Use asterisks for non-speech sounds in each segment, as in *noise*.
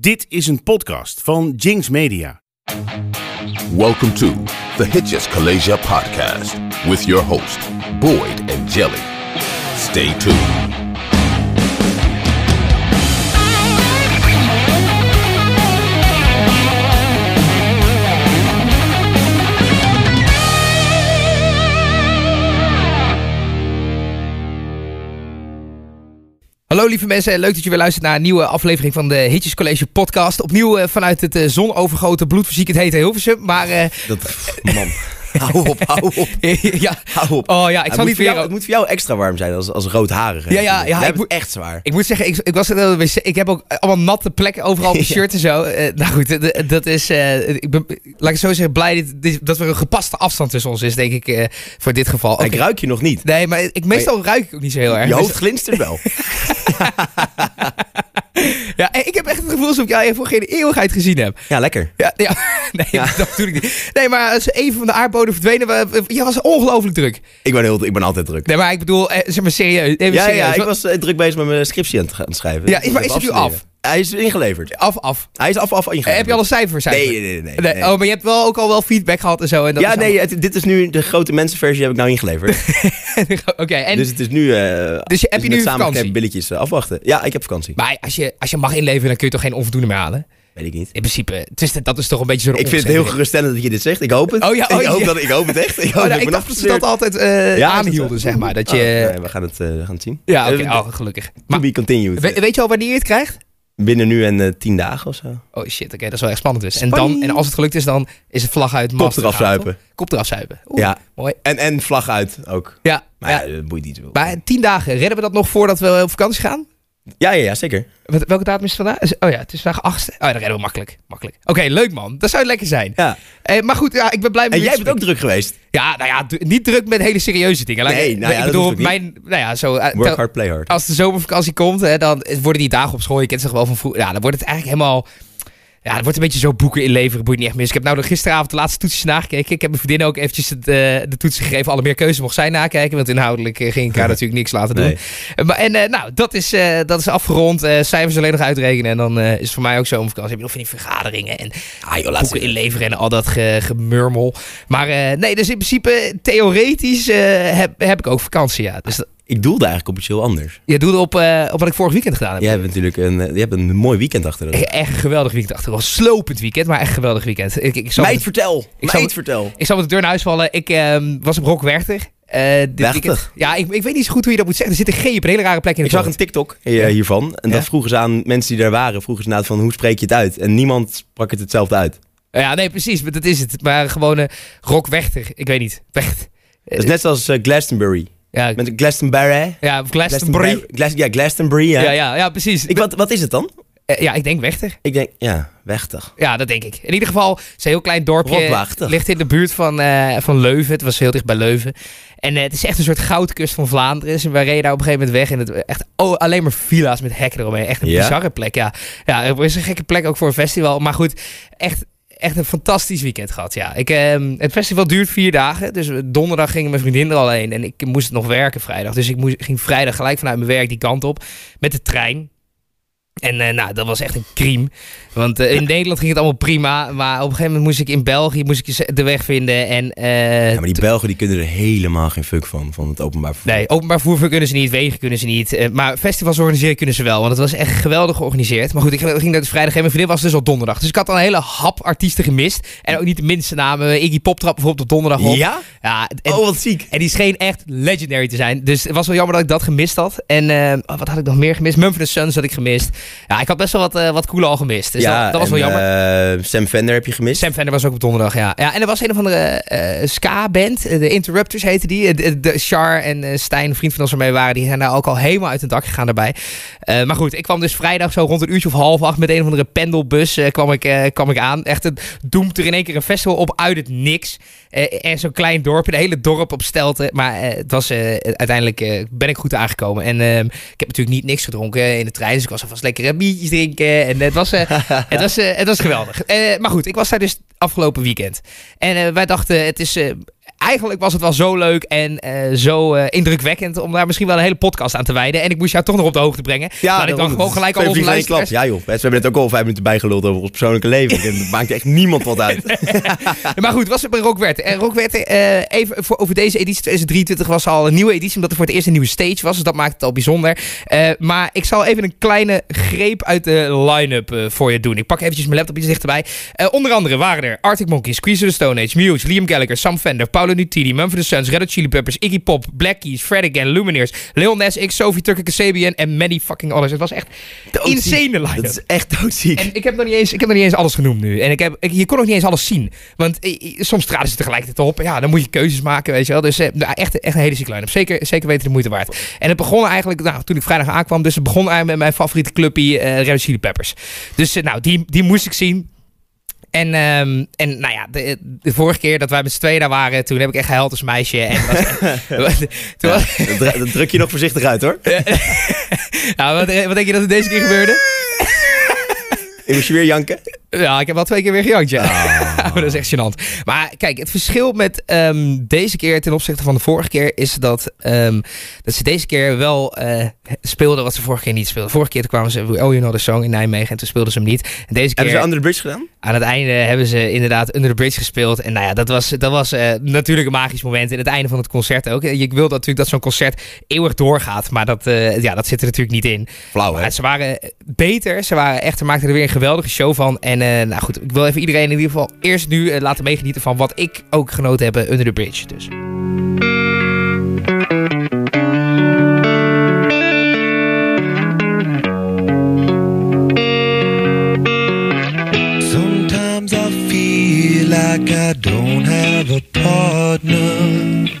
Dit is een podcast van Jinx Media. Welcome to the Hitches Kalasia podcast with your host, Boyd and Jelly. Stay tuned. Hallo lieve mensen, leuk dat je weer luistert naar een nieuwe aflevering van de Hitjes College podcast. Opnieuw eh, vanuit het uh, zonovergoten bloedverziekend hete Hilversum, maar... Uh, Dat, man, *laughs* *laughs* hou op, hou op. *laughs* ja. Hou op. Oh ja, ik het, zal moet niet voor jou, weer... het moet voor jou extra warm zijn als, als roodharige. Ja, ja, ja, ik moet- echt zwaar. Ik moet zeggen, ik, ik was er, ik heb ook allemaal natte plekken overal op *laughs* mijn shirt en zo. Eh, nou goed, eh, dat is, eh, ik ben, laat ik zo zeggen, blij dat, dit- dat er een gepaste afstand tussen ons is, denk ik, eh, voor dit geval. Ik ruik je nog niet. Nee, maar ik, meestal ruik ik ook niet zo heel erg. Je Dus- hoofd glinstert wel. ja, eh, ik heb echt het gevoel alsof ik jou voor geen eeuwigheid gezien heb. Ja, lekker. Ja, ja. nee, Ja. dat bedoel ik niet. Nee, maar als even van de aardbodem verdwenen, we- we- je was ongelooflijk druk. Ik ben, heel, ik ben altijd druk. Nee, maar ik bedoel, eh, zeg maar serieus. Even Ja, serieus. ja, ik was eh, druk bezig met mijn scriptie aan het, gaan schrijven. Ja, Dus maar is het nu afstuderen. Hij is ingeleverd. Af, af. Hij is af, af Eh, ingeleverd. heb je al een cijfer? cijfer? Nee, nee, nee. nee, nee. Oh, maar je hebt wel ook al wel feedback gehad en zo. En dat ja, nee, het- dit is nu de grote mensenversie heb ik nou ingeleverd. *laughs* Oké, en... dus het is nu... eh Dus je- heb je nu vakantie? billetjes eh, afwachten. Ja, ik heb vakantie. Maar als je, als je mag inleveren, dan kun je toch geen onvoldoende meer halen? Weet ik niet. In principe, het is, dat is toch een beetje zo'n Ik vind het heel geruststellend dat je dit zegt. Ik hoop het. Oh ja, oh ik, hoop ja. dat, ik hoop het echt. Ik, hoop Oh, dat nou, ik dacht dat ze dat altijd eh, Ja, aanhielden, zeg maar. Dat Oh, je... nee, we, gaan het, eh, we gaan het zien. ja, oké, Eh, oh, gelukkig. To Maar be continued. we- weet je al wanneer je het krijgt? Binnen nu en eh, tien dagen of zo. Oh shit, oké, dat is wel echt spannend dus. En, dan, en als het gelukt is, dan is het vlag uit Kop eraf zuipen. Kop eraf zuipen. Oeh, Ja. mooi. En, en vlag uit ook. Ja, Maar ja. dat boeit niet. Maar tien dagen, redden we dat nog voordat we op vakantie gaan? Ja, ja, ja, zeker. Wat- Welke datum is het vandaag? Oh ja, het is vandaag 8 Oh, dan redden we makkelijk. makkelijk. Oké, leuk man. Dat zou lekker zijn. Ja. Eh, maar goed, ja, ik ben blij met En jij bent ook druk geweest. Ja, nou ja, niet druk met hele serieuze dingen. Laat Nee, nou ja, ik bedoel, mijn, nou ja, zo, eh, Work tel- hard, play hard. als de zomervakantie komt, hè, dan worden die dagen op school, je kent ze wel van vroeger. Ja, dan wordt het eigenlijk helemaal. Ja, het wordt een beetje zo boeken inleveren, boeit niet echt meer. Dus ik heb nou gisteravond de laatste toetsjes nagekeken. Ik heb mijn vriendin ook eventjes het, eh, de toetsen gegeven. Alle meer keuze mocht zij nakijken, want inhoudelijk eh, ging ik haar *laughs* natuurlijk niks laten doen. Nee. Eh, Maar, en nou, dat is, dat is afgerond. Cijfers alleen nog uitrekenen. En dan is het voor mij ook zomervakantie. Heb je nog van die vergaderingen en Ah, joh, boeken inleveren en al dat ge- gemurmel. Maar nee, dus in principe theoretisch heb, heb ik ook vakantie, ja. Dus dat- Ik doelde eigenlijk op iets heel anders. je doet op, eh, op wat ik vorig weekend gedaan heb. Jij hebt natuurlijk een, eh, je hebt een mooi weekend achter de rug. Echt een geweldig weekend achter. Wel slopend weekend, maar echt een geweldig weekend. Ik, ik, zal Meid, met, vertel. Ik zal- vertel. ik zal met de deur naar huis vallen. Ik ehm, was op Rock Werchter. eh, dit. Ja, ik, ik weet niet zo goed hoe je dat moet zeggen. Er zit een G op een hele rare plek in Ik het zag een. TikTok hiervan. En Ja? dat vroegen ze aan mensen die daar waren. Vroegen ze inderdaad van hoe spreek je het uit? En niemand sprak het hetzelfde uit. Ja, nee, precies. Maar dat is het. Maar gewoon eh, Rock Werchter. Ik weet niet. Wecht. Dat is net zoals Glastonbury. Ja, Met Glastonbury. ja Glastonbury. Glas, ja, Glastonbury. Ja. Ja, ja, ja, precies. Ik, wat, wat is het dan? Eh, ja, ik denk Wechter. Ik denk, ja, Wechtig. Ja, dat denk ik. In ieder geval, het is een heel klein dorpje. Ligt in de buurt van, eh, van Leuven. Het was heel dicht bij Leuven. En eh, het is echt een soort goudkust van Vlaanderen. Dus wij reden daar op een gegeven moment weg. En het echt oh, alleen maar villa's met hekken eromheen. Echt een Ja? bizarre plek. Ja. ja, het is een gekke plek ook voor een festival. Maar goed, echt, echt een fantastisch weekend gehad. Ja. Ik, ehm, het festival duurt vier dagen. Dus donderdag ging mijn vriendin er al. En ik moest nog werken vrijdag. Dus ik moest, ging vrijdag gelijk vanuit mijn werk die kant op. Met de trein. En eh, nou, dat was echt een crime. Want eh, in Nederland ging het allemaal prima. Maar op een gegeven moment moest ik in België moest ik de weg vinden. En, eh, Ja, maar die Belgen die kunnen er helemaal geen fuck van, van het openbaar vervoer. Nee, openbaar vervoer kunnen ze niet, wegen kunnen ze niet. Maar festivals organiseren kunnen ze wel, want het was echt geweldig georganiseerd. Maar goed, ik ging dat vrijdag heen. Mijn vriendin was dus al donderdag. Dus ik had al een hele hap artiesten gemist. En ook niet de minste namen. Iggy Pop trap bijvoorbeeld op donderdag op. Ja? Ja, en, Oh, wat ziek. en die scheen echt legendary te zijn. Dus het was wel jammer dat ik dat gemist had. En oh, wat had ik nog meer gemist? Mumford Sons had ik gemist. Ja, ik had best wel wat, eh wat coole al gemist. Dus ja, dat, dat was en, wel jammer. eh, Sam Fender heb je gemist. Sam Fender was ook op donderdag, ja. ja en er was een of andere eh, ska-band. De Interrupters heette die. De, de Char en Stijn, een vriend van ons we waren, die zijn daar ook al helemaal uit het dak gegaan daarbij. Maar goed, ik kwam dus vrijdag zo rond een uurtje of half acht met een of andere pendelbus kwam, ik, kwam ik aan. Echt, het doemt er in één keer een festival op uit het niks. En zo'n klein dorpje, de hele dorp op stelten. Maar het was, uiteindelijk ben ik goed aangekomen. En ehm, ik heb natuurlijk niet niks gedronken in de trein. Dus ik was alvast lekker biertjes drinken. En het was, eh, *laughs* het was, eh, het was geweldig. Eh, maar goed, ik was daar dus afgelopen weekend. En wij dachten, het is... eigenlijk was het wel zo leuk en eh, zo eh, indrukwekkend om daar misschien wel een hele podcast aan te wijden. En ik moest jou toch nog op de hoogte brengen. Ja, Laat ik dan gewoon gelijk al onze luisteraars... klap. Ja joh, we hebben net ook al vijf minuten bijgeluld over ons persoonlijke leven. *laughs* En dat maakt echt niemand wat uit. *laughs* Maar goed, was het bij Rockwert? En eh even voor, over deze editie 2023 was al een nieuwe editie, omdat er voor het eerst een nieuwe stage was. Dus dat maakt het al bijzonder. Maar ik zal even een kleine greep uit de line-up voor je doen. Ik pak eventjes mijn laptop iets dichterbij. Onder andere waren er Arctic Monkeys, Squeeze of the Stone Age, Muse, Liam Gallagher, Sam Fender, Paulo Nutini, Mumford Sons, Red Hot Chili Peppers, Iggy Pop, Black Keys, Fred Again, Lumineers, Lil Nas X, Sophie Tucker, Kasabian en many fucking others. Het was echt Doodziek. insane line-up. Dat is echt doodziek. En ik heb, nog niet eens, ik heb nog niet eens alles genoemd nu. En ik heb, ik, je kon nog niet eens alles zien. Want eh, eh, soms traden ze tegelijkertijd op. Ja, dan moet je keuzes maken, weet je wel. Dus eh, nou, echt, echt een hele ziek line-up. Zeker, zeker weten de moeite waard. En het begon eigenlijk, nou, toen ik vrijdag aankwam. Dus het begon eigenlijk met mijn favoriete clubje, eh Red Hot Chili Peppers. Dus eh, nou, die, die moest ik zien. En, ehm, en nou ja, de, de vorige keer dat wij met z'n tweeën daar waren, toen heb ik echt gehuild als meisje. En was, *laughs* *laughs* toen was, Dat, dra- dat druk je nog voorzichtig uit hoor. *laughs* nou, wat, wat denk je dat er deze keer gebeurde? Ik moest je weer janken. Ja, ik heb wel twee keer weer gejankt, ja. *laughs* Oh, dat is echt gênant. Maar kijk, het verschil met ehm, deze keer ten opzichte van de vorige keer is dat, ehm, dat ze deze keer wel eh, speelden wat ze vorige keer niet speelden. Vorige keer kwamen ze Oh You Know The Song in Nijmegen en toen speelden ze hem niet. En deze keer... Hebben ze Under the Bridge gedaan? Aan het einde hebben ze inderdaad Under the Bridge gespeeld. En nou ja, dat was, dat was eh, natuurlijk een magisch moment. En het einde van het concert ook. Je wil natuurlijk dat zo'n concert eeuwig doorgaat. Maar dat, eh, ja, dat zit er natuurlijk niet in. Flauw hè? Maar ze waren beter. Ze waren echt, ze maakten er weer een geweldige show van. En eh, nou goed, ik wil even iedereen in ieder geval eerst nu eh, laten meegenieten van wat ik ook genoten heb eh, Under the Bridge. Dus. Sometimes I feel like I don't have a partner.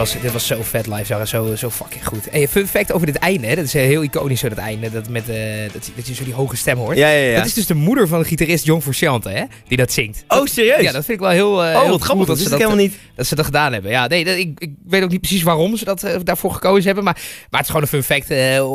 Was, dit was zo vet live, Zara. Zo, zo fucking goed. En fun fact over dit einde, hè. Dat is eh, heel iconisch, zo dat einde. Dat, met, eh, dat, dat je zo die hoge stem hoort. Ja, ja, ja. Dat is dus de moeder van de gitarist John Frusciante, hè. Die dat zingt. Oh, serieus? Ja, dat vind ik wel heel, eh, oh, heel wat grappig. Dat ze ik helemaal niet. dat ze dat gedaan hebben. Ja, nee, dat, ik, ik weet ook niet precies waarom ze dat daarvoor gekozen hebben. Maar, maar het is gewoon een fun fact.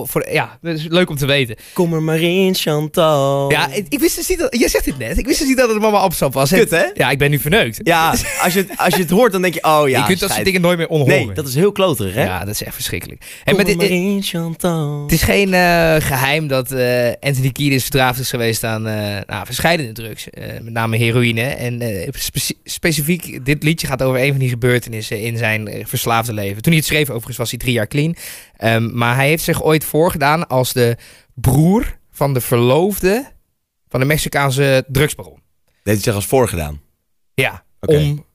voor, ja, dat is leuk om te weten. Kom er maar in, Chantal. Ja, ik, ik wist dus niet dat... Jij zegt het net. Ik wist dus niet dat het mama Absap was. Kut, hè? Ja, ik ben nu verneukt. Ja, als je, het, als je het hoort, dan denk je, oh ja, *laughs* je kunt dat soort dingen nooit meer onhoren. Nee, dat is heel kloterig, hè? Ja, dat is echt verschrikkelijk. En Kom met er dit, maar in, Chantal. het is geen eh, geheim dat eh, Anthony Kiedis verdraafd is geweest aan eh nou, verschillende drugs. eh, met name heroïne. En eh, spe- specifiek, dit liedje gaat over een van die gebeurtenissen in zijn verslaafde leven. Toen hij het schreef, overigens, was hij drie jaar clean. Ehm, maar hij heeft zich ooit voorgedaan als de broer van de verloofde van de Mexicaanse drugsbaron. Deed hij zich als voorgedaan. Ja, Oké. om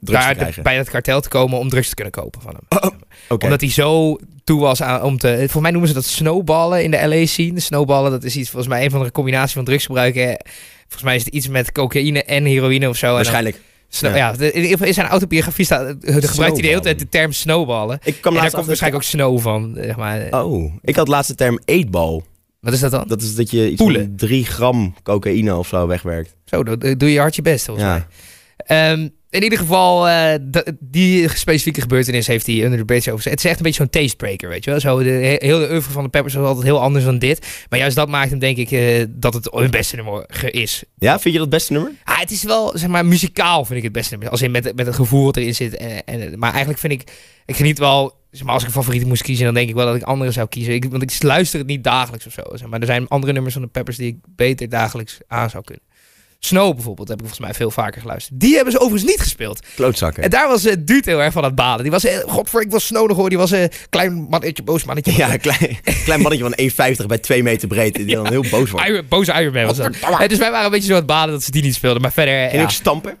daar bij dat kartel te komen om drugs te kunnen kopen van hem. Oké. Omdat hij zo toe was aan om te. Volgens mij noemen ze dat snowballen in de LA scene. Snowballen, dat is iets volgens mij een van de combinatie van drugsgebruik. eh, Volgens mij is het iets met cocaïne en heroïne of zo. Waarschijnlijk. snow- ja. ja. de- in zijn autobiografie staat. eh, gebruikt hij de hele tijd de term snowballen. Ik kwam en daar komt waarschijnlijk ook snow van. Zeg maar. Oh, ik had laatst de term eetbal. Wat is dat dan? Dat is dat je iets Poelen. van 3 gram cocaïne of zo wegwerkt. Zo, dan dan doe je hard je best volgens mij. Ja. In ieder geval, eh, die specifieke gebeurtenis heeft hij under the bridge over. Het is echt een beetje zo'n tastebreaker, weet je wel. Zo, de he- hele oeuvre van de Peppers was altijd heel anders dan dit. Maar juist dat maakt hem, denk ik, eh, dat het hun beste nummer is. Ja, vind je dat het beste nummer? Ah, het is wel, zeg maar, muzikaal vind ik het beste nummer. Als in met, met het gevoel wat erin zit. En, en, maar eigenlijk vind ik, ik geniet wel... Zeg maar, als ik een favoriet moest kiezen, dan denk ik wel dat ik andere zou kiezen. Ik, want ik luister het niet dagelijks of zo. Zeg maar er zijn andere nummers van de Peppers die ik beter dagelijks aan zou kunnen. Snow bijvoorbeeld heb ik volgens mij veel vaker geluisterd. Die hebben ze overigens niet gespeeld. Klootzakken. En daar was uh, Duut heel erg van aan het balen. Die was, eh, godver, ik was Snow nog hoor. Die was een klein mannetje, boos mannetje. Ja, een klein, klein mannetje van 1,50 bij 2 meter breed. Die dan heel boos. Iron- boze Iron Man was dat. Eh, dus wij waren een beetje zo aan het balen dat ze die niet speelden. Maar verder... En ja. ook stampen.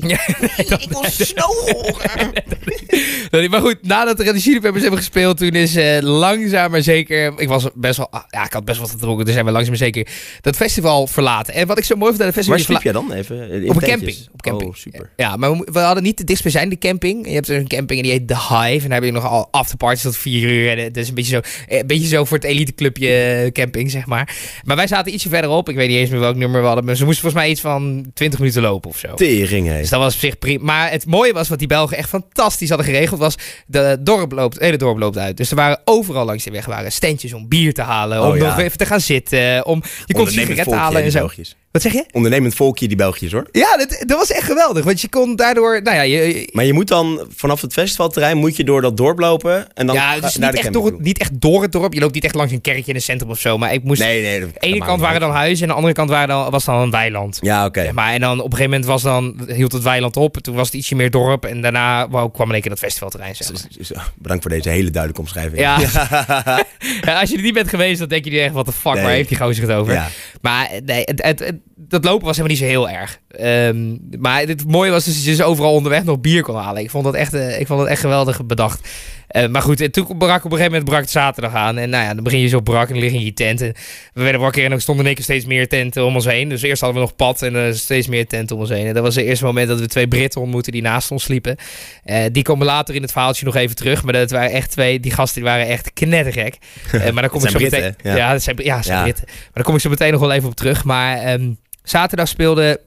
Ja, *laughs* ik wil snow horen. *laughs* maar goed, nadat de Red Chili Peppers hebben gespeeld, toen is eh, langzaam maar zeker... Ik was best wel... ah, Ja, ik had best wel wat gedronken, dus zijn we langzaam maar zeker dat festival verlaten. En wat ik zo mooi vond aan het festival... Waar je sliep jij dan even? In Op een camping. Op camping. Oh, super. Ja, maar we, we hadden niet de dichtstbijzijnde camping. Je hebt een camping en die heet The Hive. En daar heb je nog al afterparties tot vier uur. En het is een beetje zo, eh, een beetje zo voor het elite clubje eh, camping, zeg maar. Maar wij zaten ietsje verderop. Ik weet niet eens meer welk nummer we hadden. Maar ze moesten volgens mij iets van 20 minuten lopen of zo. Tering, Dus dat was op zich prima. Maar het mooie was wat die Belgen echt fantastisch hadden geregeld. Was de dorp loopt, hele dorp loopt uit. Dus er waren overal langs de weg waren standjes om bier te halen. Om Oh, ja. nog even te gaan zitten. Om, je kon sigaretten halen en zo. Wat zeg je? Ondernemend volkje, die Belgiërs hoor. Ja, dat, dat was echt geweldig. Want je kon daardoor... Nou ja, je, Maar je moet dan vanaf het festivalterrein moet je door dat dorp lopen en dan ja, dus naar niet de echt, door, niet echt door het dorp. Je loopt niet echt langs een kerkje in een centrum of zo. Maar ik moest... Nee, nee. dat- de ene kant waren dan huizen en de andere kant waren dan, was dan een weiland. Ja, oké. Maar, en dan op een gegeven moment was dan, hield het weiland op. Toen was het ietsje meer dorp. En daarna wou, kwam in één keer dat festivalterrein. Zeg maar. Dus- dus, Bedankt voor deze hele duidelijke omschrijving. Ja. *laughs* Ja, als je er niet bent geweest, dan denk je echt, wat de fuck, Nee. waar heeft die gozer het over? Ja. Maar nee, het, het, het- dat lopen was helemaal niet zo heel erg. Ehm, maar het mooie was dus dat je dus overal onderweg nog bier kon halen. Ik vond dat echt, eh, ik vond dat echt geweldig bedacht. Eh, maar goed, en toen brak op een gegeven moment brak het zaterdag aan. En nou ja, dan begin je zo brak en dan lig je in je tent. En we werden wakker en er stonden keer steeds meer tenten om ons heen. Dus eerst hadden we nog pad en steeds meer tenten om ons heen. En dat was het eerste moment dat we twee Britten ontmoetten die naast ons sliepen. Eh, die komen later in het verhaaltje nog even terug. Maar dat waren echt twee, die gasten die waren echt knettergek. *laughs* Eh, maar daar kom ik zo meteen... Hè? ja. Ja. dat zijn, ja, het zijn Ja. Britten. Maar daar kom ik zo meteen nog wel even op terug. Maar ehm, zaterdag speelde,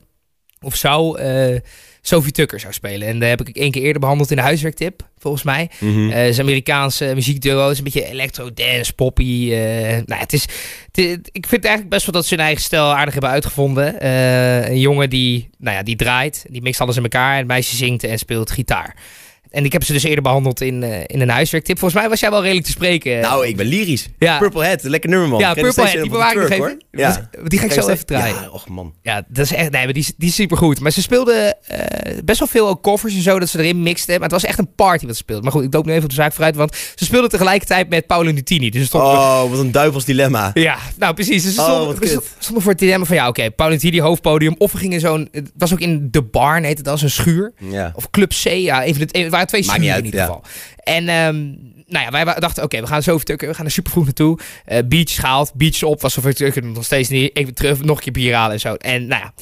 of zou, eh, Sophie Tucker zou spelen. En daar heb ik één keer eerder behandeld in de huiswerktip, volgens mij. Mhm. Eh, Het is Amerikaanse muziekduo. Is een beetje electro, dance, poppy. eh, nou, het is, het ik vind eigenlijk best wel dat ze hun eigen stijl aardig hebben uitgevonden. Een jongen die, nou ja, die draait, die mixt alles in elkaar. Een meisje zingt en speelt gitaar. En ik heb ze dus eerder behandeld in, eh, in een huiswerktip. Volgens mij was jij wel redelijk te spreken. Nou, ik ben lyrisch. ja, Purple Head, lekker nummer man. ja Purple Head, die bewaar ik nog even. Ja. Die ga ik zo even draaien. Ja, och man. Ja, dat is echt, nee, maar die, is- die is super goed. Maar ze speelden eh, best wel veel ook covers en zo dat ze erin mixten. Maar het was echt een party wat ze speelden. Maar goed, ik loop nu even op de zaak vooruit, want ze speelden tegelijkertijd met Paolo Nutini. Dus stond Oh, wat een duivels dilemma. ja, nou precies. Dus we Oh, stonden, stonden voor het dilemma van ja, oké, Paolo Nutini hoofdpodium. Of we gingen zo'n, het was ook in de barn, heette dat, een schuur. Ja. Of Club C, ja, even het, het waren twee Maakt schuren niet uit, in ieder geval. En ehm, nou ja, wij dachten, oké, we gaan zo vertukken. We gaan er super vroeg naartoe. Eh beach gehaald, beach op, was zo vertukken, nog steeds niet. Even terug, nog een keer bier halen en zo. En nou ja,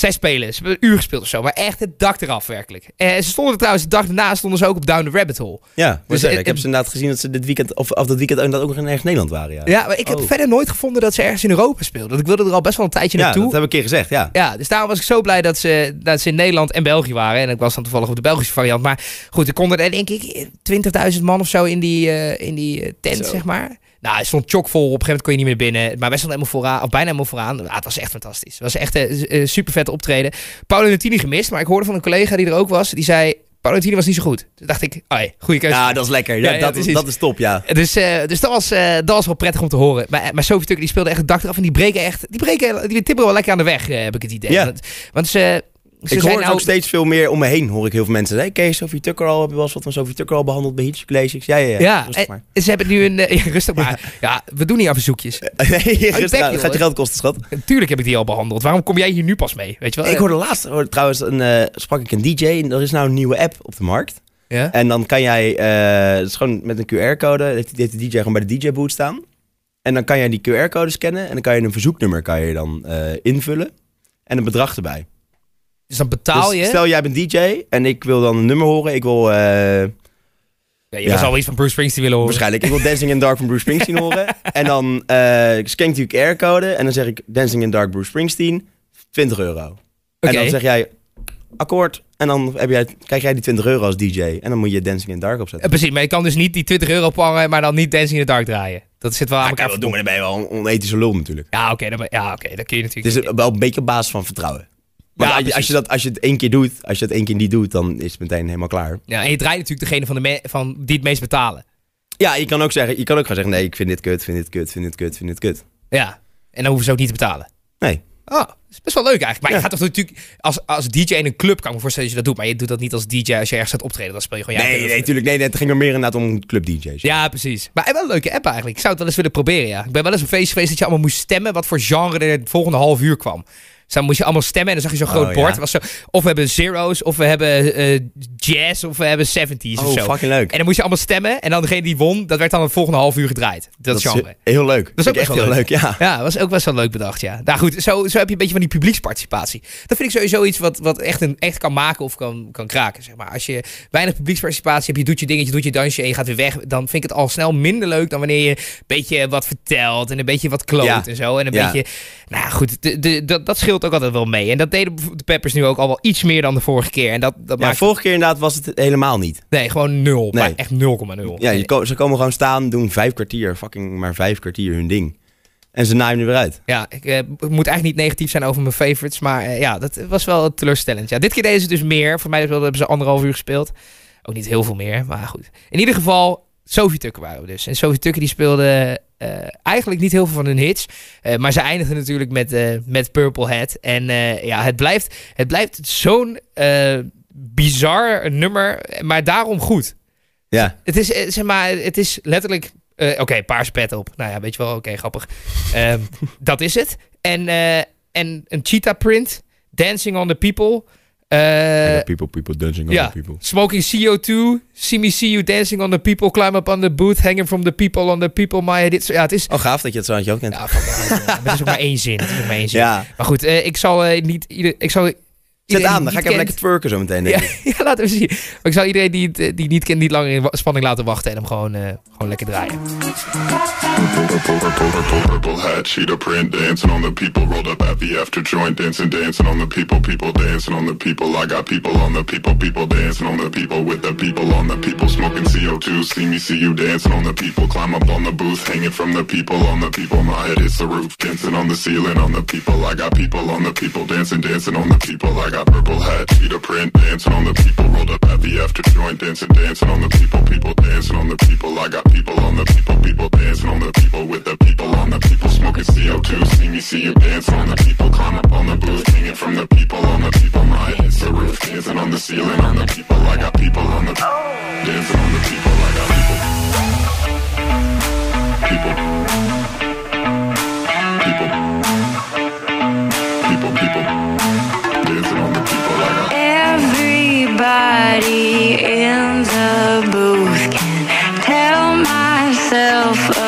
Zij spelen. Ze hebben een uur gespeeld of zo. Maar echt het dak eraf, werkelijk. Eh, ze stonden trouwens, de dag daarna stonden ze ook op Down the Rabbit Hole. Ja, Dus, ik heb ze inderdaad gezien dat ze dit weekend, of, of dat weekend inderdaad ook nog ergens Nederland waren. Ja, Ja, maar ik heb Oh. verder nooit gevonden dat ze ergens in Europa speelden. Want ik wilde er al best wel een tijdje Ja, naartoe. dat heb ik een keer gezegd, ja. Ja, dus daarom was ik zo blij dat ze, dat ze in Nederland en België waren. En ik was dan toevallig op de Belgische variant. Maar goed, er konden er denk ik 20.000 man of zo in die, eh, in die eh, tent, Zo. zeg maar. Nou, het stond chockvol. Op een gegeven moment kon je niet meer binnen. Maar wij stonden helemaal vooraan, of bijna helemaal vooraan. Ja, het was echt fantastisch. Het was echt een super vet optreden. Paolo Nutini gemist, maar ik hoorde van een collega die er ook was. Die zei, Paolo Nutini was niet zo goed. Toen dacht ik, hey, goede keuze. Ja, dat is lekker. Ja, Ja, ja, dat, is, dat is top, ja. Dus, eh, dus dat, was, eh, dat was wel prettig om te horen. Maar, maar Sophie Tucker die speelde echt het dak eraf. En die breken echt. Die, breken, die tipperen wel lekker aan de weg, eh, heb ik het idee. Want ze. Ze ik hoor het nou- ook steeds veel meer om me heen, hoor ik heel veel mensen. Hey, Kees, Sophie Tucker al, heb je wel eens wat van Sophie Tucker al behandeld bij Hitch Ja, ja, ja. Ja, rustig maar. ze hebben nu een. eh, *laughs* rustig maar. Ja, we doen niet aan verzoekjes. *laughs* nee, gaat je geld kosten, schat. Natuurlijk heb ik die al behandeld. Waarom kom jij hier nu pas mee? Weet je wel? Ik hoorde laatst, hoorde trouwens, een, eh, sprak ik een DJ. En er is nou een nieuwe app op de markt. Ja? En dan kan jij, eh, het is gewoon met een QR-code, heeft, de DJ gewoon bij de DJ-boot staan. En dan kan jij die QR-code scannen en dan kan je een verzoeknummer kan je dan eh, invullen. En een bedrag erbij. Dus dan betaal Dus je. stel jij bent DJ en ik wil dan een nummer horen. Ik wil eh, Ja, je Ja. zou wel iets van Bruce Springsteen willen horen. waarschijnlijk, ik wil Dancing in the Dark van Bruce Springsteen *laughs* horen. En dan eh scan ik die QR-code en dan zeg ik Dancing in the Dark Bruce Springsteen, 20 euro. En dan zeg jij akkoord en dan heb jij, krijg jij die 20 euro als DJ. En dan moet je Dancing in the Dark Eh, opzetten. precies, maar je kan dus niet die 20 euro pangen, maar dan niet Dancing in the Dark draaien. Dat zit wel aan elkaar wel doen, maar dan ben je wel een onethische lul natuurlijk. Ja, oké, dan, ja, oké, dan kun je Het natuurlijk. is wel een beetje op basis van vertrouwen. Maar Ja, als, je, dat, als je het één keer doet, als je het één keer niet doet, dan is het meteen helemaal klaar. Ja, en je draait natuurlijk degene van, de me- van die het meest betalen. Ja, je kan ook zeggen, je kan ook gaan zeggen, nee, ik vind dit kut, vind dit kut, vind dit kut, vind dit kut. Ja, en dan hoeven ze ook niet te betalen. Nee. Oh, dat is best wel leuk eigenlijk. Maar Ja. je gaat toch natuurlijk, als, als DJ in een club kan ik me voorstellen dat je dat doet. Maar je doet dat niet als DJ als je ergens gaat optreden. Dan speel je gewoon ja, nee, nee, natuurlijk. Nee, nee, het ging er meer inderdaad om club DJ's. Ja, precies. Maar wel een leuke app eigenlijk. Ik zou het wel eens willen proberen, ja. Ik ben wel eens op een feest geweest dat je allemaal moest stemmen wat voor genre er het volgende half uur kwam. Dus dan moest je allemaal stemmen en dan zag je zo'n groot Oh, bord. ja. Het Was zo, of we hebben zero's, of we hebben eh, jazz, of we hebben 70s of Oh, zo. fucking leuk. En dan moest je allemaal stemmen en dan degene die won, dat werd dan het volgende half uur gedraaid. Dat, is genre. heel leuk. Dat is ook echt wel heel leuk. leuk, ja. Ja, was ook best wel leuk bedacht, ja. Nou goed, zo, zo heb je een beetje van die publieksparticipatie. Dat vind ik sowieso iets wat, wat echt, een, echt kan maken of kan, kan kraken, zeg maar. Als je weinig publieksparticipatie hebt, je doet je dingetje, doet je dansje en je gaat weer weg, dan vind ik het al snel minder leuk dan wanneer je een beetje wat vertelt en een beetje wat kloot Ja. en zo. En een Ja. beetje, nou goed, de, de, dat, dat scheelt ook altijd wel mee. En dat deden de Peppers nu ook al wel iets meer dan de vorige keer. En dat, dat Ja, maakt, vorige keer inderdaad was het helemaal niet. nee, gewoon nul. Nee. Maar echt 0,0. Ja, je ko- ze komen gewoon staan, doen vijf kwartier, fucking maar vijf kwartier hun ding. En ze naaien er weer uit. Ja, ik eh, moet eigenlijk niet negatief zijn over mijn favorites. Maar eh, ja, dat was wel teleurstellend. Ja, dit keer deden ze dus meer. Voor mij hebben ze anderhalf uur gespeeld. Ook niet heel veel meer, maar goed. In ieder geval, Sophie Tucker waren we dus. En Sophie Tucker die speelde eh, eigenlijk niet heel veel van hun hits. Eh, maar ze eindigde natuurlijk met, eh, met Purple Hat. En ja, het blijft, het blijft zo'n bizar nummer, maar daarom goed. Ja. Het is, zeg maar, het is letterlijk... oké, paars pet op. Nou ja, weet je wel, oké, grappig. Ehm, *laughs* dat is het. En, en een cheetah print. Dancing on the people. Eh, people, people, dancing on the people. Smoking CO2. See me see you dancing on the people. Climb up on the booth. Hanging from the people on the people. Maar dit, ja, het is... Oh, gaaf dat je het zo aan je hoofd kent. Ja. Maar het is ook maar één zin. Het is ook maar één zin. Ja. Maar goed, eh, ik zal eh, niet... Ieder, ik zal Zet aan, dan ga ik even kent- lekker twerken zo meteen. denk ja, ik. ja, laten we zien. Maar ik zal iedereen die, het, eh, die niet kent niet langer in spanning laten wachten en hem gewoon, eh, gewoon lekker draaien. Purple hat, cheetah print, dancing on the people. Rolled up at the after joint, dancing, dancing on the people, people dancing on the people. I got people on the people, people dancing on the people with the people on the people, smoking CO2. See me, see you dancing on the people. Climb up on the booth, hanging from the people on the people. My head hits the roof, dancing on the ceiling on the people. I got people on the people, dancing, dancing on the people. I got purple hat, cheetah print, dancing on the people. Rolled up at the after joint, dancing, dancing on the people, people dancing on the people. I got people on the people, people dancing on the people with the people on the people, smoking CO2. See me, see you dancing on the people. Climb up on the booth, hanging from the people on the people. My head hits the roof, dancing on the ceiling on the people. I got people on the dancing on the people. I got people. People. People. Everybody in the booth. Can tell myself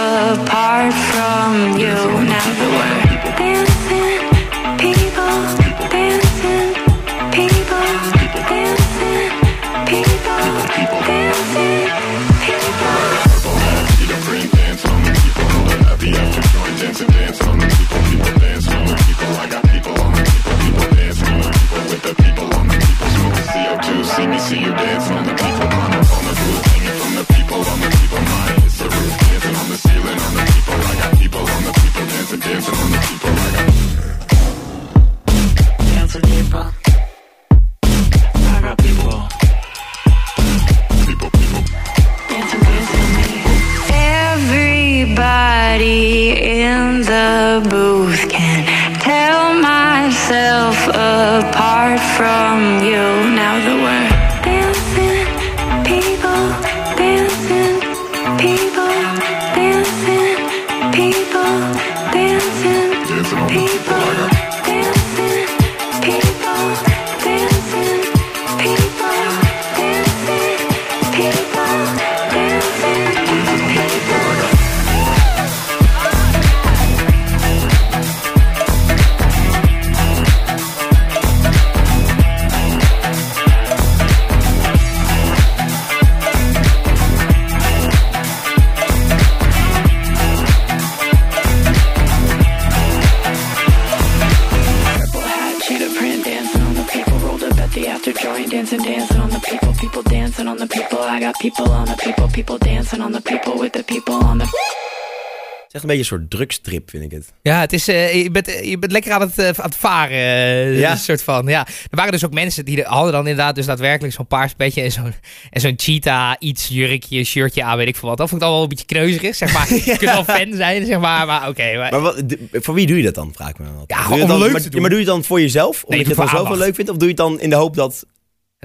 people. People dancing on the people. I got people on the people. People dancing on the people with the people on the. Het is echt een beetje een soort drugstrip, vind ik het. Ja, het is, eh, je, bent, je bent lekker aan het, eh, aan het varen. eh, Ja. Een soort van, ja. Er waren dus ook mensen die hadden dan inderdaad dus daadwerkelijk zo'n paars petje en zo'n, en zo'n cheetah, iets, jurkje, shirtje aan, weet ik veel wat. Dat vond ik al wel een beetje kneuzerig, zeg maar. *laughs* Je kunt wel fan zijn, zeg maar, maar oké. maar- Maar wat, voor wie doe je dat dan, vraag ik me dan. Ja, Doe je dan, leuk maar, te doen. maar doe je het dan voor jezelf? Omdat je het voor dan zoveel aandacht. leuk vindt? Of doe je het dan in de hoop dat,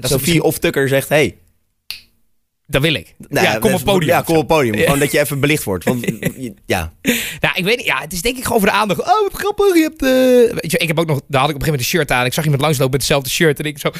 dat Sophie of Tucker zegt... Hey, Dat wil ik. nou ja, kom op podium. Ja, kom op podium. Gewoon *laughs* dat je even belicht wordt. Want ja, *laughs* Nou, ik weet niet. Ja, het is denk ik gewoon voor de aandacht. Oh, wat grappig. Je hebt. eh, Weet je, ik heb ook nog. Daar had ik op een gegeven moment een shirt aan. Ik zag iemand langslopen met hetzelfde shirt. En ik zo. Oh,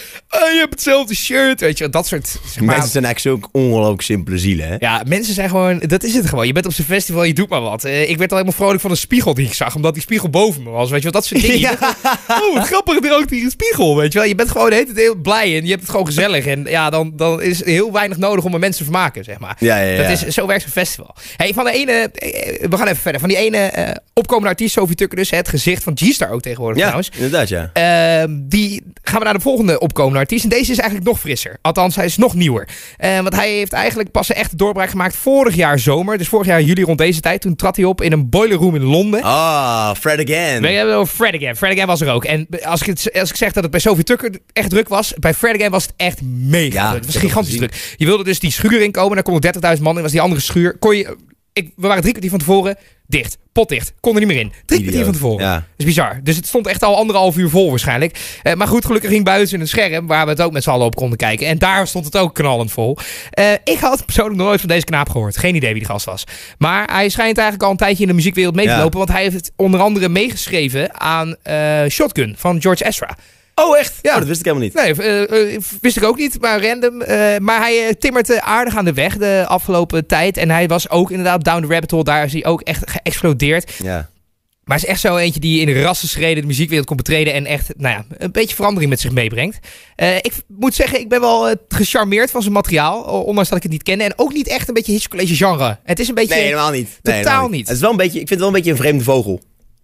je hebt hetzelfde shirt. Weet je, dat soort. Zeg maar, mensen zijn eigenlijk zulke ongelooflijk simpele zielen, hè? Ja, mensen zijn gewoon. Dat is het gewoon. Je bent op zo'n festival, je doet maar wat. Eh, ik werd al helemaal vrolijk van een spiegel die ik zag, omdat die spiegel boven me was. Weet je wel, dat soort dingen. *laughs* Ja. Bent- Oh, wat grappig, er ook die spiegel. Weet je wel, je bent gewoon de hele tijd heel blij en je hebt het gewoon gezellig. En ja, dan, dan is heel weinig nodig om mensen vermaken, zeg maar. Ja, ja, ja. Dat is, zo werkt een festival. Hey, van de ene, eh, we gaan even verder. Van die ene eh, opkomende artiest, Sophie Tucker dus, het gezicht van G-Star ook tegenwoordig Ja, trouwens. inderdaad, ja. Ehm, die gaan we naar de volgende opkomende artiest. En deze is eigenlijk nog frisser. Althans, hij is nog nieuwer. Eh, want hij heeft eigenlijk pas een echte doorbraak gemaakt vorig jaar zomer. Dus vorig jaar juli rond deze tijd. Toen trad hij op in een boiler room in Londen. Ah, Fred again. We hebben over Fred Again. Fred Again was er ook. En als ik, het, als ik zeg dat het bij Sophie Tucker echt druk was, bij Fred Again was het echt mega Ja, druk. Het was gigantisch druk. Je wilde dus die schuur inkomen, daar konden 30.000 man in. was die andere schuur. Kon je, ik, we waren drie kwartier van tevoren dicht. Potdicht. Kon er niet meer in. Drie kwartier van tevoren. Ja. Dat is bizar. Dus het stond echt al anderhalf uur vol waarschijnlijk. Eh, maar goed, gelukkig ging buiten een scherm waar we het ook met z'n allen op konden kijken. En daar stond het ook knallend vol. Eh, ik had persoonlijk nog nooit van deze knaap gehoord. Geen idee wie die gast was. Maar hij schijnt eigenlijk al een tijdje in de muziekwereld mee te Ja. lopen. Want hij heeft onder andere meegeschreven aan eh, Shotgun van George Ezra. Oh, echt? Ja. Oh, dat wist ik helemaal niet. Nee, eh, eh, wist ik ook niet, maar random. Eh, maar hij timmert eh, aardig aan de weg de afgelopen tijd. En hij was ook inderdaad Down the Rabbit Hole. Daar is hij ook echt geëxplodeerd. Ja. Maar hij is echt zo eentje die in de rassenschreden de muziekwereld komt betreden. En echt, nou ja, een beetje verandering met zich meebrengt. Ik moet zeggen, ik ben wel gecharmeerd van zijn materiaal. Ondanks dat ik het niet kende. En ook niet echt een beetje Hitch College genre. Het is een beetje... Nee, helemaal niet. Nee, Totaal helemaal niet. Het is wel een beetje, ik vind het wel een beetje een vreemde vogel.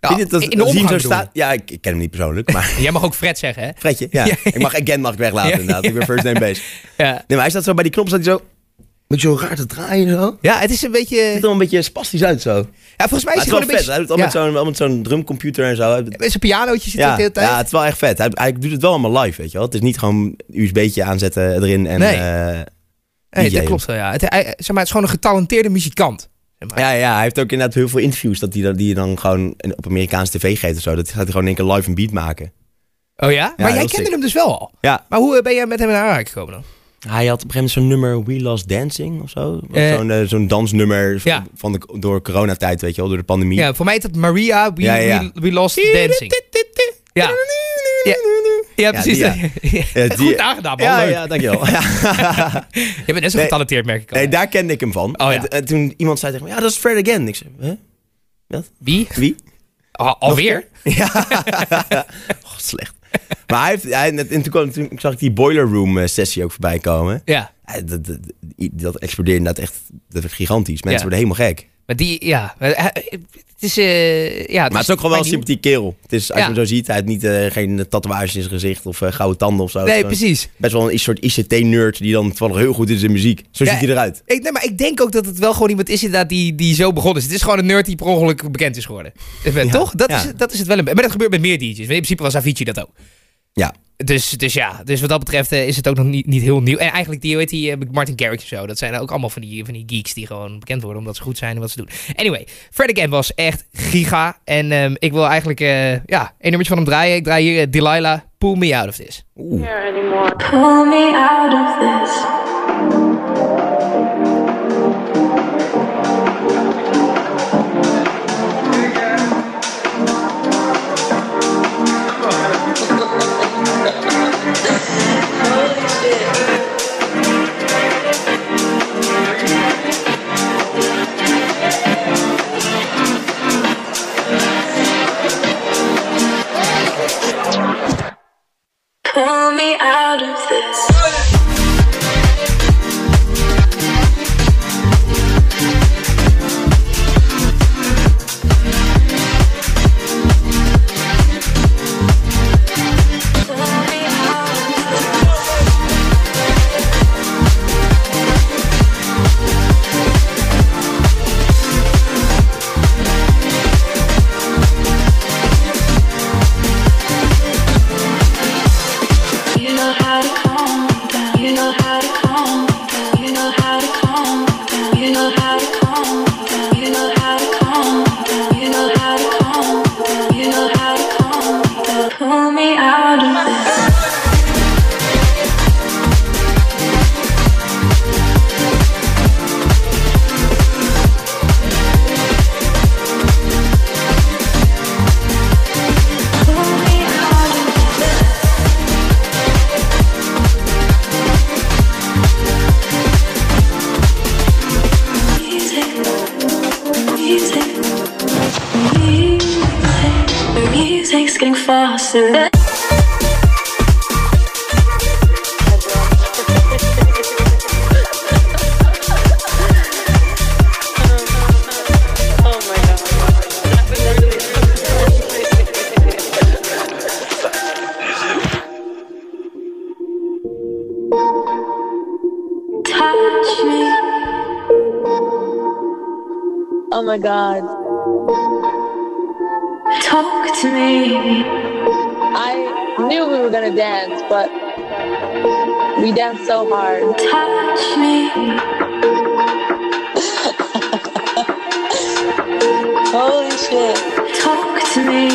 Ja, Vind je dat, in de omgang staan? Ja, ik, ik ken hem niet persoonlijk, maar... *laughs* Jij mag ook Fred zeggen, hè? Fredje, ja. *laughs* Ja. Ik mag again mag ik weglaten Ja, inderdaad. ja. Ik ben first name based. Ja. Nee, maar hij staat zo bij die knop, staat hij zo... Beetje zo raar te draaien zo. ja, het is een beetje... Het ziet er wel een beetje spastisch uit zo. Ja, volgens mij is het wel gewoon vet. een Hij doet al beetje... met zo'n met drumcomputer en zo. Met zijn pianootje zit Ja, de hele tijd. ja, het is wel echt vet. Hij, hij doet het wel allemaal live, weet je wel. Het is niet gewoon USB'tje aanzetten erin en... Nee. eh, nee, dat klopt wel, ja. Het, hij, zeg maar, het is gewoon een getalenteerde muzikant. Ja, ja, hij heeft ook inderdaad heel veel interviews dat hij dan- die je dan gewoon op Amerikaanse tv geeft of zo. Dat gaat hij gewoon in één keer live een beat maken. Oh ja? maar jij kende sick. hem dus wel al. Ja, Maar hoe eh, ben jij met hem in aanraking gekomen dan? hij had op een gegeven moment zo'n nummer We Lost Dancing of zo. Eh. zo'n, eh, zo'n dansnummer Ja. van de, door coronatijd, weet je wel, door de pandemie. Ja, voor mij is dat Maria, We, ja. we, we Lost Dancing. Ja. Ja, ja precies. die, Ja, *laughs* die- Goed aangedaan, man. Ja, Leuk. ja, dankjewel. Ja. *laughs* Je bent net zo Nee. getalenteerd, merk ik al. Nee, daar kende ik hem van. Oh, ja. en, en toen iemand zei tegen me, ja, dat is Fred Again. Ik zei, hè? Wie? Wie? Al- alweer? *laughs* Ja. oh, slecht. Maar hij heeft, hij, en toen, kwam, toen zag ik die Boiler Room eh, sessie ook voorbij komen. Ja. Dat, dat, dat explodeerde inderdaad echt dat gigantisch. Mensen worden helemaal gek. Maar die, ja. eh, Het is, eh, ja. Maar het is ook gewoon wel een sympathiek kerel. Het is, als Ja. je hem zo ziet, hij heeft niet, eh, geen tatoeages in zijn gezicht of gouden tanden of zo. Nee, precies. Best wel een soort ICT-nerd die dan toevallig heel goed is in muziek. Zo Ja, ziet hij eruit. Ik, nee, maar ik denk ook dat het wel gewoon iemand is inderdaad die, die zo begonnen is. Het is gewoon een nerd die per ongeluk bekend is geworden. Toch? Dat, is, dat is het wel een beetje. Maar dat gebeurt met meer DJ's. In principe was Avicii dat ook. Ja. Dus, dus ja, dus wat dat betreft eh, is het ook nog niet, niet heel nieuw. En eigenlijk die, hoe heet die, eh, Martin Garrix en zo. Dat zijn ook allemaal van die, van die geeks die gewoon bekend worden omdat ze goed zijn en wat ze doen. Anyway, Fred Again was echt giga. En ehm, ik wil eigenlijk, eh, ja, een nummertje van hem draaien. Ik draai hier Delilah, Pull Me Out of This. Pull me out of this. Getting faster. Touch me. Oh my god. Talk to me. I knew we were gonna dance, but we danced so hard. Touch me. *laughs* Holy shit. Talk to me.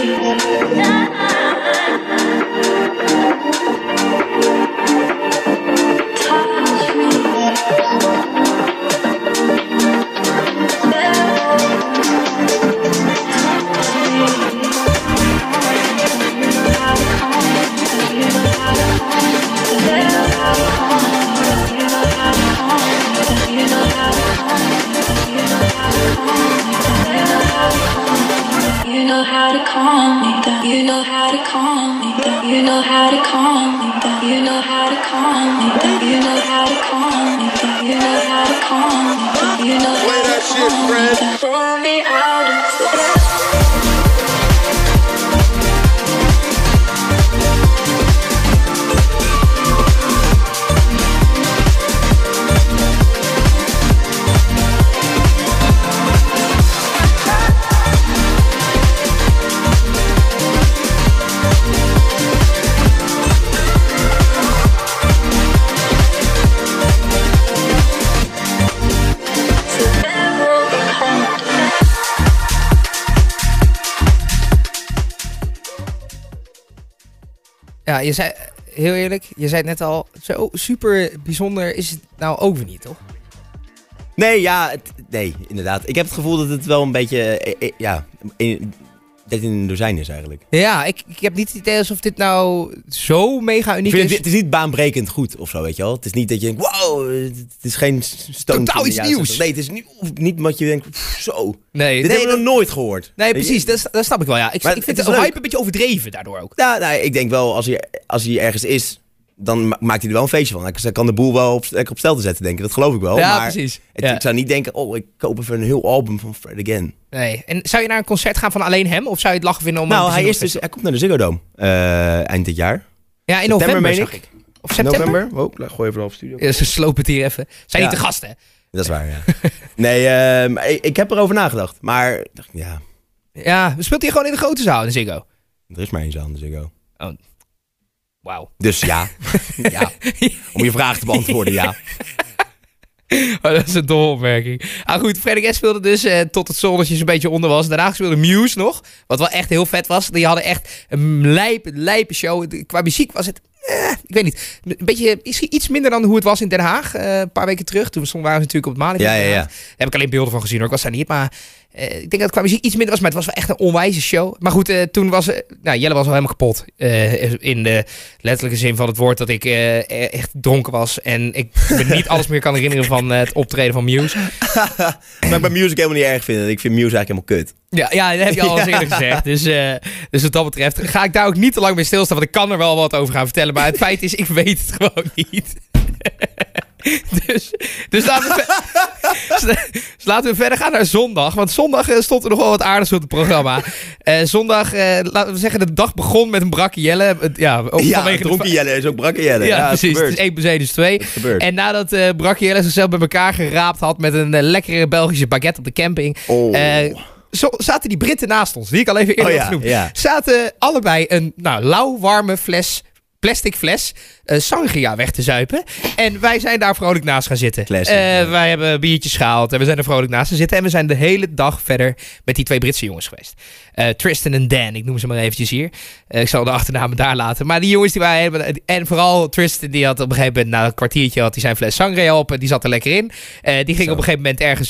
know how to call me that you know how to calm me down. you know how to calm me down. you know how to calm me down. you know how to calm me down. you know how to calm me down. you know how to calm me down. you know how to calm me down. you know how to call me that Je zei, heel eerlijk, je zei het net al, zo super bijzonder is het nou ook weer niet, toch? Nee, ja, het- nee, inderdaad. Ik heb het gevoel dat het wel een beetje, eh, eh, ja, in, dat in een dozijn is eigenlijk. Ja, ik, ik heb niet het idee alsof dit nou zo mega uniek is. het, het is niet baanbrekend goed of zo, weet je wel. Het is niet dat je denkt, wow, het is geen. Totaal iets nieuws. Nee, het is niet, niet wat je denkt, pff, zo. Nee, Dit nee, hebben we nog nooit gehoord. nee precies, dat, dat snap ik wel, ja. Ik, Maar ik vind het de hype een beetje overdreven daardoor ook. Ja, nou, ik denk wel, als hij, als hij ergens is, dan ma- maakt hij er wel een feestje van. Hij kan de boel wel op, op stel te zetten, denk ik. Dat geloof ik wel. ja, maar precies. het- Ja. ik zou niet denken, oh, ik koop even een heel album van Fred Again. Nee. En zou je naar een concert gaan van alleen hem? Of zou je het lachen vinden om nou, hij, is dus, hij komt naar de Ziggo Dome eh, eind dit jaar. Ja, in september, november meen zag ik. ik. Of september? November? Oh, gooi even half studio. Ja, ze slopen het hier even. Zijn Ja. niet de gasten. Dat is waar, ja. *laughs* nee, ehm, ik, ik heb erover nagedacht. Maar ja, Ja, speelt hij gewoon in de grote zaal in de Ziggo? er is maar één zaal in de Ziggo. Wauw. Wauw. Dus ja. *laughs* ja. Om je vraag te beantwoorden, ja. *laughs* Oh, dat is een domme opmerking. Ah goed, Freddy S speelde dus eh, tot het zonnetje zo'n beetje onder was. Daarna speelde Muse nog, wat wel echt heel vet was. Die hadden echt een lijpe, lijpe show. Qua muziek was het, eh, ik weet niet, een beetje iets minder dan hoe het was in Den Haag. eh, een paar weken terug, toen waren ze natuurlijk op het Malieveld. Ja, ja, ja. Daar heb ik alleen beelden van gezien hoor, ik was daar niet. Maar eh, ik denk dat het qua muziek iets minder was, maar het was wel echt een onwijze show. Maar goed, toen was, nou Jelle was al helemaal kapot. in de letterlijke zin van het woord dat ik echt dronken was. En ik me niet alles meer kan herinneren van het optreden van Muse. *laughs* Maar ik ben music helemaal niet erg vinden. Ik vind music eigenlijk helemaal kut. Ja, ja, dat heb je al eens eerder gezegd. Dus, eh, dus wat dat betreft ga ik daar ook niet te lang mee stilstaan. Want ik kan er wel wat over gaan vertellen. Maar het *laughs* feit is, ik weet het gewoon niet. *laughs* dus, dus, laten we, *laughs* dus laten we verder gaan naar zondag. Want zondag eh, stond er nog wel wat aardigs op het programma. Eh, zondag, laten we zeggen, de dag begon met een brakke Jelle. Ja, ook Ja, vanwege dronken Jelle is ook brakke Jelle. ja, het precies. Het is 1 plus 1 is 2. gebeurt. En nadat Brakje Jelle zichzelf bij elkaar geraapt had met een lekkere Belgische baguette op de camping. Oh. Zo zaten die Britten naast ons, die ik al even eerder Oh ja, had genoemd. ja. Zaten allebei een nou, lauw, warme fles, plastic fles, eh, sangria weg te zuipen. En wij zijn daar vrolijk naast gaan zitten. Classic, Eh, ja. Wij hebben biertjes gehaald en we zijn er vrolijk naast gaan zitten. En we zijn de hele dag verder met die twee Britse jongens geweest. Eh, Tristan en Dan, ik noem ze maar eventjes hier. Ik zal de achternamen daar laten. Maar die jongens die waren helemaal... En vooral Tristan, die had op een gegeven moment... Na een kwartiertje had hij zijn fles sangria op. En die zat er lekker in. Die ging op een gegeven moment ergens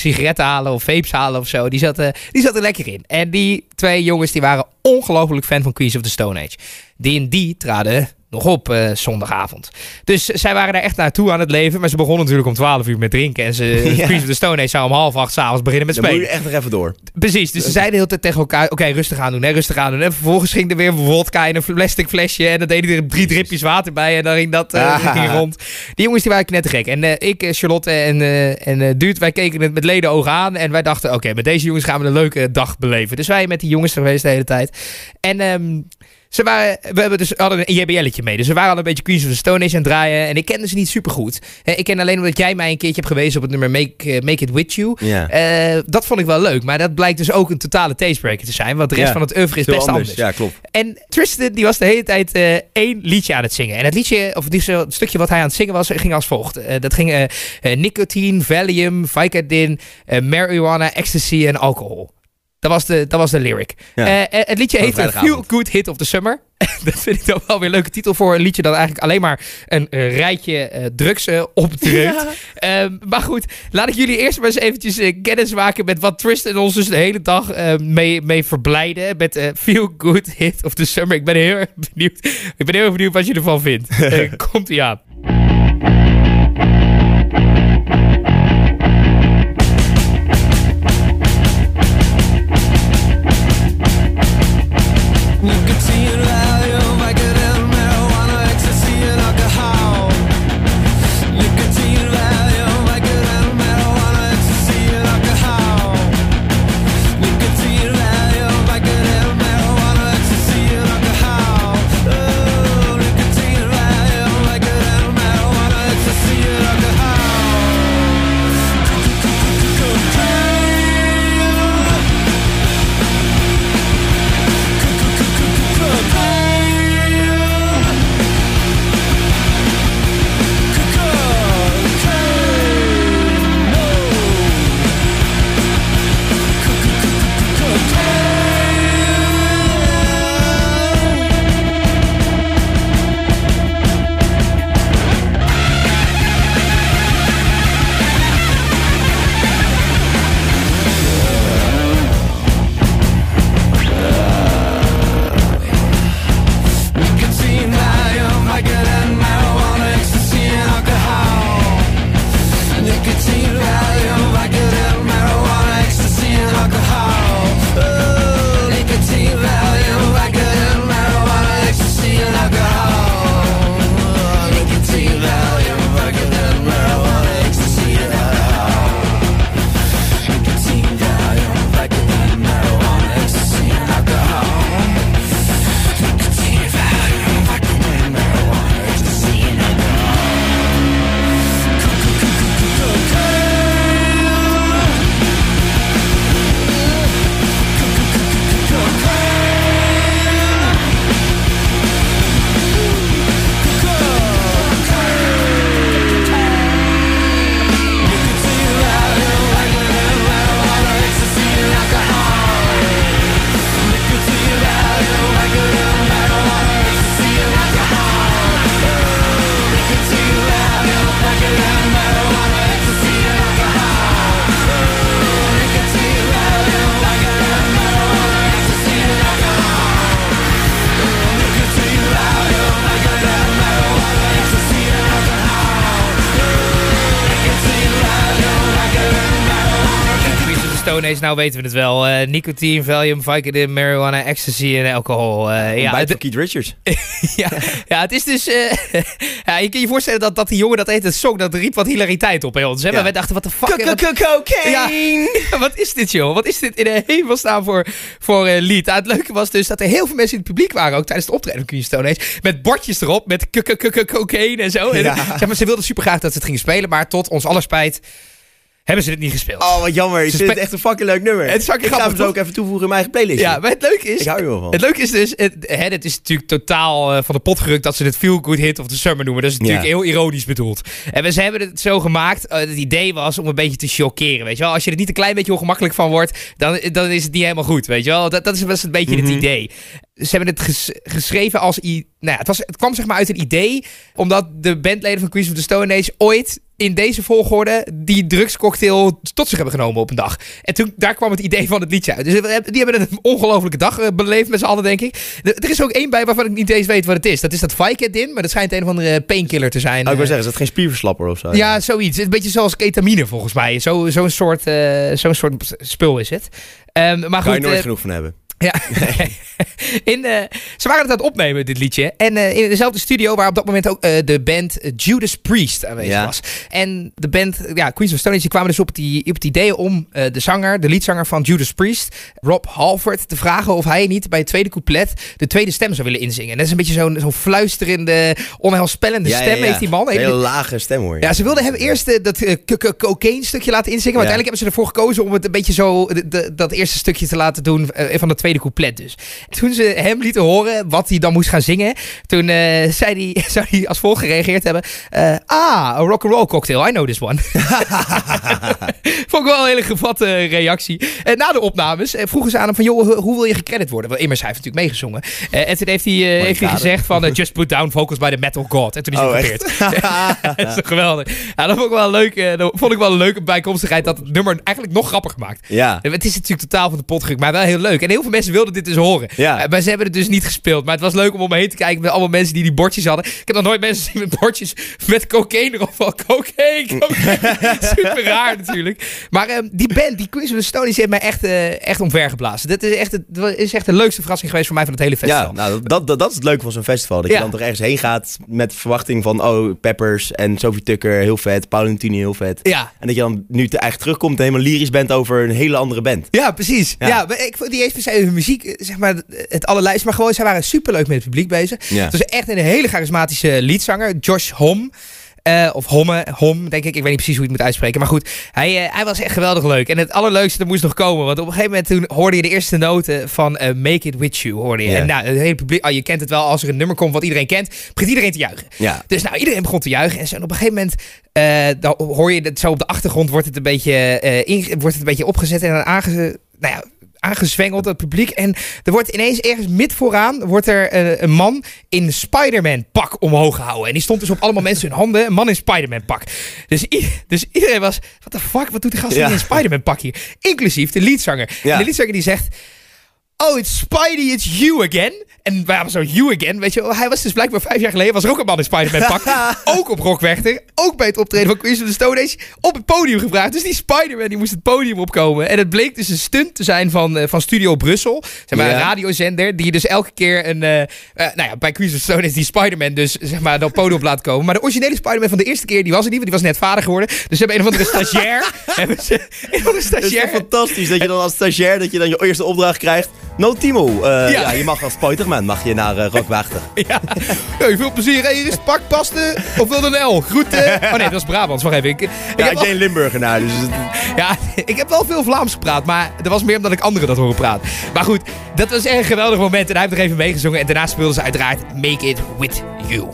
sigaretten halen of vapes halen of zo. Die zat, die zat er lekker in. En die twee jongens die waren ongelooflijk fan van Queens of the Stone Age. Die en die traden nog op eh, zondagavond. Dus zij waren daar echt naartoe aan het leven. Maar ze begonnen natuurlijk om 12 uur met drinken. En ze, *laughs* Ja. Queens of the Stone Age zou om half acht s'avonds beginnen met Dan moet spelen. je echt nog even door. Precies, dus ze zeiden de hele tijd tegen elkaar: Oké, rustig aan doen, hè, rustig aan doen. En vervolgens ging er weer vodka in een plastic flesje. En dan deden er drie dripjes water bij. En dan ging dat eh, Ah. ging rond. Die jongens die waren knettergek. En eh, ik, Charlotte en, en Duurt, wij keken het met ledenogen aan. En wij dachten: Oké, met deze jongens gaan we een leuke dag beleven. Dus wij met die jongens geweest de hele tijd. En. ehm, ze waren, we hebben dus, hadden een JBL'tje mee. Dus we waren al een beetje Queens of the Stone Age aan het draaien. En ik kende ze niet super goed. Ik ken alleen omdat jij mij een keertje hebt gewezen op het nummer Make, eh, Make It With You. Eh, dat vond ik wel leuk. Maar dat blijkt dus ook een totale tastebreaker te zijn. Want de rest van het oeuvre is Heel best anders. Ja, klopt. En Tristan die was de hele tijd eh, één liedje aan het zingen. En het liedje, of die, het stukje wat hij aan het zingen was, ging als volgt. Dat ging nicotine, Valium, Vicodin, marijuana, ecstasy en alcohol. Dat was de, dat was de lyric. Ja. Eh, eh, het liedje heet Feel. Good Hit of the Summer. *laughs* dat vind ik dan wel weer een leuke titel voor een liedje dat eigenlijk alleen maar een eh, rijtje eh, drugs opdrukt. *laughs* Ehm, maar goed, laat ik jullie eerst maar eens eventjes kennis maken met wat Tristan ons dus de hele dag mee, mee verblijden. Met Feel Good Hit of the Summer. Ik ben heel erg benieuwd. Ik ben heel erg benieuwd wat je ervan vindt. *laughs* Komt ie aan. Stone Age, nou weten we het wel. Eh, nicotine, Valium, Vicodin, marijuana, ecstasy en alcohol. Eh, ja, van Keith Richards. *laughs* ja, ja, het is dus... eh, *laughs* ja, je kan je voorstellen dat, dat die jongen dat heet het song, dat riep wat hilariteit op bij ons. Hè? Ja. We dachten, wat de fuck... wat- Cocaine! Ja, *laughs* wat is dit joh? Wat is dit in de hemelsnaam voor, voor eh, lied? Het leuke was dus dat er heel veel mensen in het publiek waren, ook tijdens het optreden van Queen Stone Age, met bordjes erop, met cocaïne en zo. En, zeg maar, ze wilden super graag dat ze het gingen spelen, maar tot ons aller spijt hebben ze het niet gespeeld. Oh, wat jammer. Ik vind het echt een fucking leuk nummer. Het is fucking ik ga hem grappig, zo ook even toevoegen in mijn eigen playlist. Ja, maar het leuke is... Ik hou er wel van. Het leuke is dus, het, hè, het is natuurlijk totaal eh, van de pot gerukt dat ze het Feel Good Hit of the Summer noemen. Dat is natuurlijk Ja. heel ironisch bedoeld. En we, ze hebben het zo gemaakt, eh, het idee was om een beetje te chockeren, weet je wel. Als je er niet een klein beetje ongemakkelijk van wordt, dan, dan is het niet helemaal goed, weet je wel. Dat, dat is was een beetje Mhm. het idee. Ze hebben het ges- geschreven als... I nou ja, het, was, het kwam zeg maar uit een idee, omdat de bandleden van Queens of the Stone Age ooit in deze volgorde die drugscocktail tot zich hebben genomen op een dag. En toen, daar kwam het idee van het liedje uit. Dus hebben- die hebben een ongelofelijke dag eh, beleefd met z'n allen, denk ik. Er is ook één bij waarvan ik niet eens weet wat het is. Dat is dat Vicodin, maar dat schijnt een of andere painkiller te zijn. Oh, ik wil Eh, zeggen, is dat geen spierverslapper of zo? ja, zoiets. Een beetje zoals ketamine volgens mij. Zo- Zo'n soort, eh, zo'n soort spul is het. Ehm, maar Kan goed, je nooit eh, genoeg van hebben. ja. *laughs* *laughs* *laughs* in, eh, ze waren het aan het opnemen, dit liedje. En eh, in dezelfde studio waar op dat moment ook eh, de band Judas Priest aanwezig Ja. was. En de band, ja, Queens of Stone Age, die kwamen dus op het, i- op het idee om de zanger, de liedzanger van Judas Priest, Rob Halford, te vragen of hij niet bij het tweede couplet de tweede stem zou willen inzingen. En dat is een beetje zo'n zo'n fluisterende, onheilspellende stem heeft die man. Een hele lage stem hoor. ja, ze wilden hem eerst dat cocaine stukje laten inzingen. Maar uiteindelijk hebben ze ervoor gekozen om het een beetje zo... de- de- dat eerste stukje te laten doen van het tweede couplet dus. Toen ze hem lieten horen wat hij dan moest gaan zingen... toen eh, zei hij, *laughs* zou hij als volgt gereageerd hebben... eh, ah, a rock'n'roll cocktail, I know this one. *laughs* Vond ik wel een hele gevatte reactie. En na de opnames eh, vroegen ze aan hem van... joh, hoe- wil je gecredit worden? Want immers, hij heeft natuurlijk meegezongen. En toen heeft hij, heeft hij gezegd van... just put down vocals by the metal god. En toen is hij Oh, *laughs* dat is toch geweldig. Ja, dat vond ik wel een leuke, dat vond ik wel een leuke bijkomstigheid dat het nummer eigenlijk nog grappiger maakt. Ja. Het is natuurlijk totaal van de pot maar wel heel leuk. En heel veel mensen wilden dit dus horen. Ja. Eh, Maar ze hebben het dus niet gespeeld. Maar het was leuk om om me heen te kijken met allemaal mensen die die bordjes hadden. Ik heb nog nooit mensen zien met bordjes met cocaïne erop. Van cocaïne, cocaïne. *laughs* Super raar natuurlijk. Maar ehm, die band, die Queens of the Stone Age, heeft mij echt, eh, echt omvergeblazen. Dat is echt, het is echt de leukste verrassing geweest voor mij van het hele festival. Ja, nou, dat, dat, dat is het leuke van zo'n festival. Dat Ja. je dan toch ergens heen gaat met verwachting van... oh, Peppers en Sophie Tucker, heel vet. Paul Nutini, heel vet. Ja. En dat je dan nu te eigenlijk terugkomt en helemaal lyrisch bent over een hele andere band. Ja, precies. Ja. Ja. maar ik vond die eens per se hun muziek, eh, zeg maar, het allerlijst. Maar gewoon, zij waren superleuk met het publiek bezig. Ja. Het was echt een hele charismatische liedzanger, Josh Hom. Eh, of Homme, Hom, denk ik. Ik weet niet precies hoe je het moet uitspreken. Maar goed, hij, eh, hij was echt geweldig leuk. En het allerleukste, dat moest nog komen. Want op een gegeven moment toen hoorde je de eerste noten van eh, Make It With You. Hoorde je. En nou, het hele publiek, oh, je kent het wel, als er een nummer komt wat iedereen kent, begint iedereen te juichen. Ja. Dus nou, iedereen begon te juichen. En zo, en op een gegeven moment, dan hoor je het zo op de achtergrond, wordt het een beetje, wordt het een beetje opgezet en dan aange, nou ja, aangezwengeld, het publiek. En er wordt ineens ergens mid vooraan, wordt er eh, een man in Spider-Man pak omhoog gehouden. En die stond dus op allemaal mensen hun handen, een man in Spider-Man pak. Dus, dus iedereen was, what the fuck, wat doet die gast Ja. in een Spider-Man pak hier? Inclusief de leadzanger. Ja. En de leadzanger die zegt... Oh, it's Spidey, it's you again. En waarom zo you again? Weet je, hij was dus blijkbaar vijf jaar geleden was er ook een man in Spider-Man pak. *laughs* ook op Rockwechter. Ook bij het optreden van Queens of the Stone Age. Op het podium gevraagd. Dus die Spider-Man die moest het podium opkomen. En het bleek dus een stunt te zijn van, eh, van Studio Brussel. Zeg maar een radiozender. Die dus elke keer een... eh, eh, nou ja, bij Queens of the Stone Age die Spider-Man dus zeg maar het podium op laat komen. Maar de originele Spider-Man van de eerste keer die was er niet. Want die was net vader geworden. Dus ze hebben een of andere stagiair. *laughs* hebben ze een of andere Het is stagiair. fantastisch dat je dan als stagiair dat je dan je eerste opdracht krijgt. No Timo, eh, ja. je mag als Spiderman mag je naar uh, Rockwachter. *laughs* Ja. Hey, veel plezier. Hey, hier is pak, paste. Of wil een L? Groeten. Oh nee, dat was Brabants. Wacht even. Ik, ik, Ja, heb ik wel, ben Limburgenaar, dus ja, ik heb wel veel Vlaams gepraat. Maar dat was meer omdat ik anderen dat horen praten. Maar goed, dat was echt een geweldig moment. En hij heeft nog even meegezongen. En daarna speelden ze uiteraard Make It With You.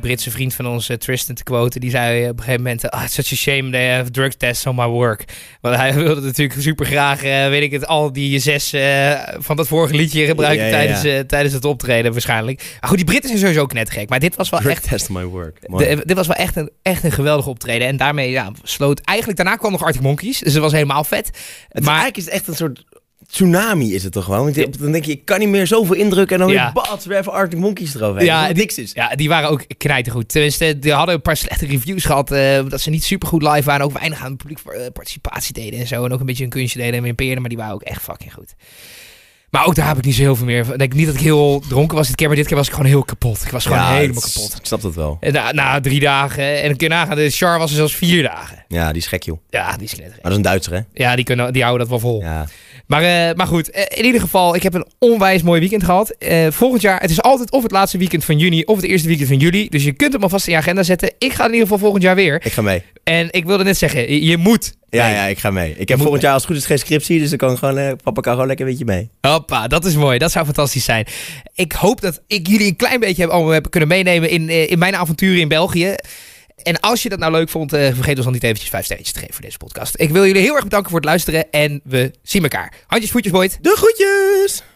Die Britse vriend van ons, eh, Tristan, te quoten. Die zei op een gegeven moment... Ah, it's such a shame they have drug tests on my work. Want hij *laughs* wilde natuurlijk super graag, eh, weet ik het, al die zes eh, van dat vorige liedje gebruiken Ja, ja, ja. Tijdens, tijdens het optreden waarschijnlijk. Maar goed, die Britten zijn sowieso knettergek. Maar dit was wel Drug echt... test my work. De- dit was wel echt een, echt een geweldig optreden. En daarmee ja, sloot... Eigenlijk daarna kwam nog Arctic Monkeys. Dus dat was helemaal vet. Het maar eigenlijk is het echt een soort tsunami is het toch gewoon? Want dan denk je, ik kan niet meer zoveel indrukken en dan Ja. weer bats, weer even Arctic Monkeys eroverheen. Ja, niks is. Ja, die waren ook knijtergoed. Tenminste, die hadden een paar slechte reviews gehad. eh, dat ze niet super goed live waren. Ook weinig aan publiek eh, participatie deden en zo. En ook een beetje een kunstje deden en impeerden. Maar die waren ook echt fucking goed. Maar ook daar heb ik niet zo heel veel meer van. Ik denk niet dat ik heel dronken was dit keer. Maar dit keer was ik gewoon heel kapot. Ik was gewoon Ja, helemaal kapot. Ik snap dat wel. En na, na drie dagen. En een keer nagaan. De Char was er zelfs vier dagen. Ja, die is gek, joh. Ja, die is knettergek. Maar dat is een Duitser, hè? Ja, die, kunnen, die houden dat wel vol. Ja. Maar, eh, maar goed, eh, in ieder geval, ik heb een onwijs mooi weekend gehad. Eh, volgend jaar, het is altijd of het laatste weekend van juni of het eerste weekend van juli. Dus je kunt hem alvast in je agenda zetten. Ik ga in ieder geval volgend jaar weer. Ik ga mee. En ik wilde net zeggen, je, je moet. Ja, mee. ja, ik ga mee. Ik heb volgend mee. jaar als het goed is geen scriptie, dus dan kan ik gewoon, papa kan gewoon lekker een beetje mee. Hoppa, dat is mooi. Dat zou fantastisch zijn. Ik hoop dat ik jullie een klein beetje heb, allemaal heb kunnen meenemen in, in mijn avonturen in België. En als je dat nou leuk vond, eh, vergeet ons dan niet eventjes vijf sterretjes te geven voor deze podcast. Ik wil jullie heel erg bedanken voor het luisteren en we zien elkaar. Handjes, voetjes, Boyd. De groetjes!